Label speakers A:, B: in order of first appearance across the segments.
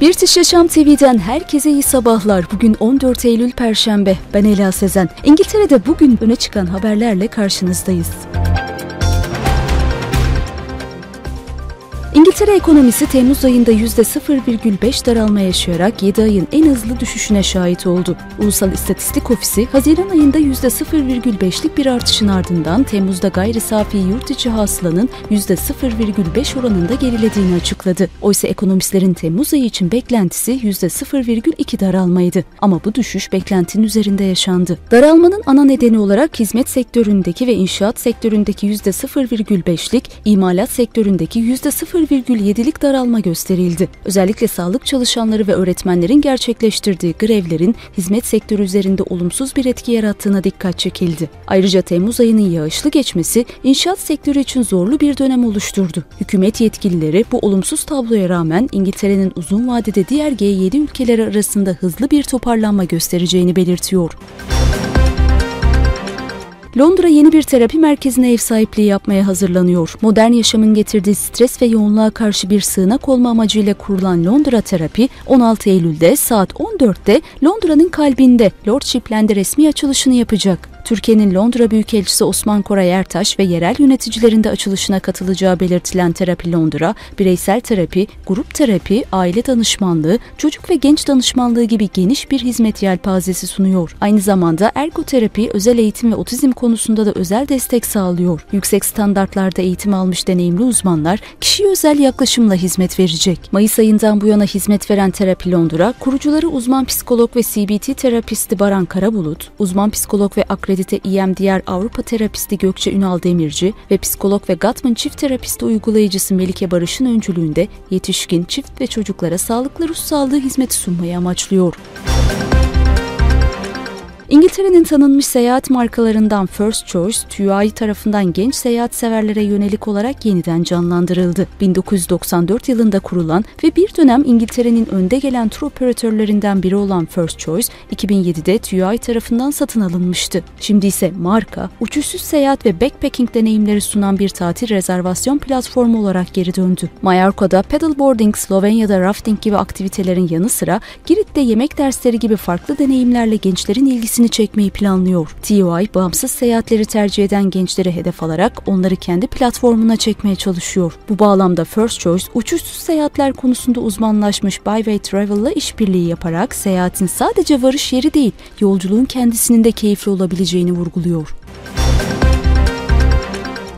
A: British Yaşam TV'den herkese iyi sabahlar. Bugün 14 Eylül Perşembe. Ben Ela Sezen. İngiltere'de bugün öne çıkan haberlerle karşınızdayız. İngiltere ekonomisi Temmuz ayında %0,5 daralma yaşayarak 7 ayın en hızlı düşüşüne şahit oldu. Ulusal İstatistik Ofisi, Haziran ayında %0,5'lik bir artışın ardından Temmuz'da gayri safi yurt içi hasılanın %0,5 oranında gerilediğini açıkladı. Oysa ekonomistlerin Temmuz ayı için beklentisi %0,2 daralmaydı. Ama bu düşüş beklentinin üzerinde yaşandı. Daralmanın ana nedeni olarak hizmet sektöründeki ve inşaat sektöründeki %0,5'lik, imalat sektöründeki %0 %1,7'lik daralma gösterildi. Özellikle sağlık çalışanları ve öğretmenlerin gerçekleştirdiği grevlerin hizmet sektörü üzerinde olumsuz bir etki yarattığına dikkat çekildi. Ayrıca Temmuz ayının yağışlı geçmesi inşaat sektörü için zorlu bir dönem oluşturdu. Hükümet yetkilileri bu olumsuz tabloya rağmen İngiltere'nin uzun vadede diğer G7 ülkeleri arasında hızlı bir toparlanma göstereceğini belirtiyor. Londra yeni bir terapi merkezine ev sahipliği yapmaya hazırlanıyor. Modern yaşamın getirdiği stres ve yoğunluğa karşı bir sığınak olma amacıyla kurulan Londra Terapi 16 Eylül'de saat 14'te Londra'nın kalbinde Lordshipland'de resmi açılışını yapacak. Türkiye'nin Londra Büyükelçisi Osman Koray Ertaş ve yerel yöneticilerin de açılışına katılacağı belirtilen Terapi Londra, bireysel terapi, grup terapi, aile danışmanlığı, çocuk ve genç danışmanlığı gibi geniş bir hizmet yelpazesi sunuyor. Aynı zamanda ergoterapi, özel eğitim ve otizm konusunda da özel destek sağlıyor. Yüksek standartlarda eğitim almış deneyimli uzmanlar kişiye özel yaklaşımla hizmet verecek. Mayıs ayından bu yana hizmet veren Terapi Londra, kurucuları uzman psikolog ve CBT terapisti Baran Karabulut, uzman psikolog ve akredite akredite EMDR Avrupa terapisti Gökçe Ünal Demirci ve psikolog ve Gatman çift terapisti uygulayıcısı Melike Barış'ın öncülüğünde yetişkin, çift ve çocuklara sağlıklı ruh sağlığı hizmeti sunmayı amaçlıyor. İngiltere'nin tanınmış seyahat markalarından First Choice, TUI tarafından genç seyahat severlere yönelik olarak yeniden canlandırıldı. 1994 yılında kurulan ve bir dönem İngiltere'nin önde gelen tur operatörlerinden biri olan First Choice, 2007'de TUI tarafından satın alınmıştı. Şimdi ise marka, uçuşsuz seyahat ve backpacking deneyimleri sunan bir tatil rezervasyon platformu olarak geri döndü. Mallorca'da paddleboarding, Slovenya'da rafting gibi aktivitelerin yanı sıra Girit'te yemek dersleri gibi farklı deneyimlerle gençlerin ilgisini ilgisini çekmeyi planlıyor. TUI, bağımsız seyahatleri tercih eden gençleri hedef alarak onları kendi platformuna çekmeye çalışıyor. Bu bağlamda First Choice, uçuşsuz seyahatler konusunda uzmanlaşmış Byway Travel'la işbirliği yaparak seyahatin sadece varış yeri değil, yolculuğun kendisinin de keyifli olabileceğini vurguluyor.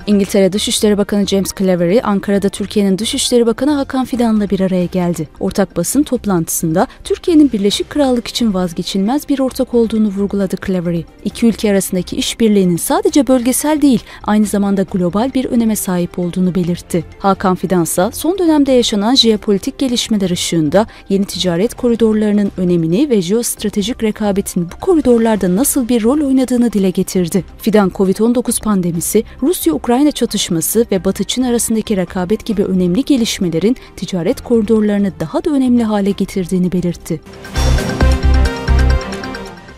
A: İngiltere Dışişleri Bakanı James Cleverly, Ankara'da Türkiye'nin Dışişleri Bakanı Hakan Fidan'la bir araya geldi. Ortak basın toplantısında Türkiye'nin Birleşik Krallık için vazgeçilmez bir ortak olduğunu vurguladı Cleverly. İki ülke arasındaki işbirliğinin sadece bölgesel değil, aynı zamanda global bir öneme sahip olduğunu belirtti. Hakan Fidan ise son dönemde yaşanan jeopolitik gelişmeler ışığında yeni ticaret koridorlarının önemini ve jeostratejik rekabetin bu koridorlarda nasıl bir rol oynadığını dile getirdi. Fidan, Covid-19 pandemisi, Rusya-Ukrayna Ukrayna çatışması ve Batı-Çin arasındaki rekabet gibi önemli gelişmelerin ticaret koridorlarını daha da önemli hale getirdiğini belirtti.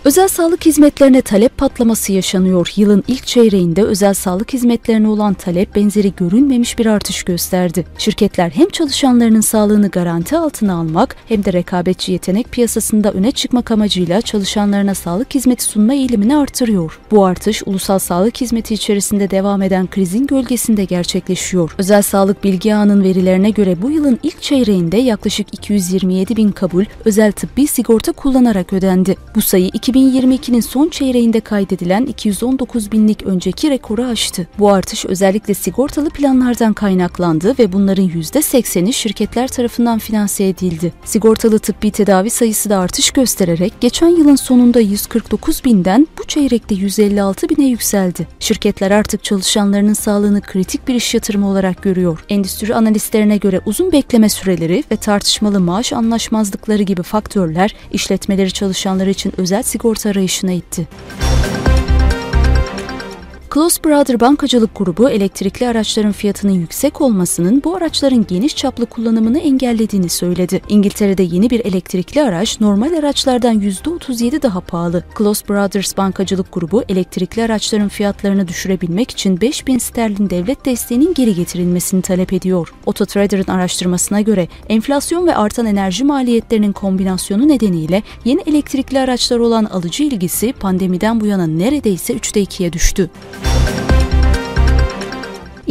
A: Özel sağlık hizmetlerine talep patlaması yaşanıyor. Yılın ilk çeyreğinde özel sağlık hizmetlerine olan talep benzeri görünmemiş bir artış gösterdi. Şirketler hem çalışanlarının sağlığını garanti altına almak hem de rekabetçi yetenek piyasasında öne çıkmak amacıyla çalışanlarına sağlık hizmeti sunma eğilimini artırıyor. Bu artış ulusal sağlık hizmeti içerisinde devam eden krizin gölgesinde gerçekleşiyor. Özel sağlık bilgi ağının verilerine göre bu yılın ilk çeyreğinde yaklaşık 227 bin kabul özel tıbbi sigorta kullanarak ödendi. Bu sayı 2000 2022'nin son çeyreğinde kaydedilen 219 binlik önceki rekoru aştı. Bu artış özellikle sigortalı planlardan kaynaklandı ve bunların %80'i şirketler tarafından finanse edildi. Sigortalı tıbbi tedavi sayısı da artış göstererek geçen yılın sonunda 149 binden bu çeyrekte 156 bine yükseldi. Şirketler artık çalışanlarının sağlığını kritik bir iş yatırımı olarak görüyor. Endüstri analistlerine göre uzun bekleme süreleri ve tartışmalı maaş anlaşmazlıkları gibi faktörler işletmeleri çalışanları için özel sigorta arayışına itti. Close Brother Bankacılık Grubu elektrikli araçların fiyatının yüksek olmasının bu araçların geniş çaplı kullanımını engellediğini söyledi. İngiltere'de yeni bir elektrikli araç normal araçlardan %37 daha pahalı. Close Brothers Bankacılık Grubu elektrikli araçların fiyatlarını düşürebilmek için 5000 sterlin devlet desteğinin geri getirilmesini talep ediyor. Autotrader'ın araştırmasına göre enflasyon ve artan enerji maliyetlerinin kombinasyonu nedeniyle yeni elektrikli araçlar olan alıcı ilgisi pandemiden bu yana neredeyse 3'te 2'ye düştü. thank you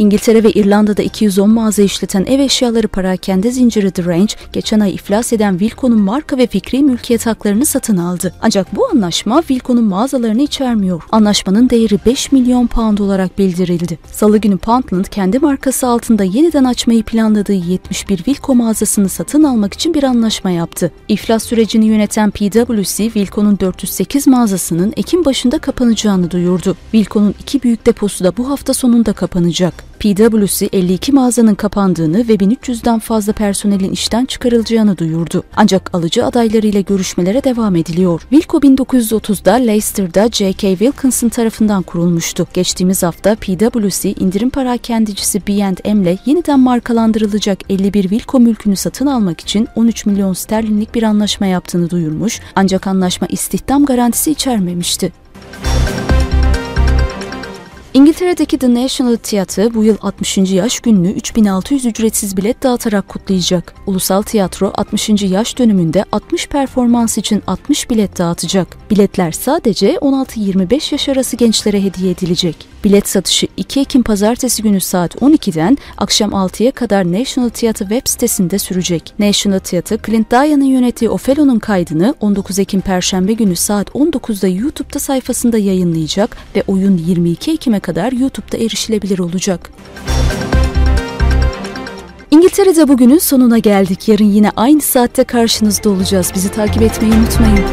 A: İngiltere ve İrlanda'da 210 mağaza işleten ev eşyaları parakende zinciri The Range, geçen ay iflas eden Wilco'nun marka ve fikri mülkiyet haklarını satın aldı. Ancak bu anlaşma Wilco'nun mağazalarını içermiyor. Anlaşmanın değeri 5 milyon pound olarak bildirildi. Salı günü Poundland kendi markası altında yeniden açmayı planladığı 71 Wilco mağazasını satın almak için bir anlaşma yaptı. İflas sürecini yöneten PwC, Wilco'nun 408 mağazasının Ekim başında kapanacağını duyurdu. Wilco'nun iki büyük deposu da bu hafta sonunda kapanacak. PwC 52 mağazanın kapandığını ve 1300'den fazla personelin işten çıkarılacağını duyurdu. Ancak alıcı adaylarıyla görüşmelere devam ediliyor. Wilco 1930'da Leicester'da J.K. Wilkinson tarafından kurulmuştu. Geçtiğimiz hafta PwC indirim parakendicisi B&M'le yeniden markalandırılacak 51 Wilco mülkünü satın almak için 13 milyon sterlinlik bir anlaşma yaptığını duyurmuş ancak anlaşma istihdam garantisi içermemişti. İngiltere'deki The National Theatre bu yıl 60. yaş gününü 3600 ücretsiz bilet dağıtarak kutlayacak. Ulusal Tiyatro 60. yaş dönümünde 60 performans için 60 bilet dağıtacak. Biletler sadece 16-25 yaş arası gençlere hediye edilecek. Bilet satışı 2 Ekim pazartesi günü saat 12'den akşam 6'ya kadar National Theatre web sitesinde sürecek. National Theatre, Clint Dyan'ın yönettiği Othello'nun kaydını 19 Ekim Perşembe günü saat 19'da YouTube'da sayfasında yayınlayacak ve oyun 22 Ekim'e kadar YouTube'da erişilebilir olacak. İngiltere'de bugünün sonuna geldik. Yarın yine aynı saatte karşınızda olacağız. Bizi takip etmeyi unutmayın.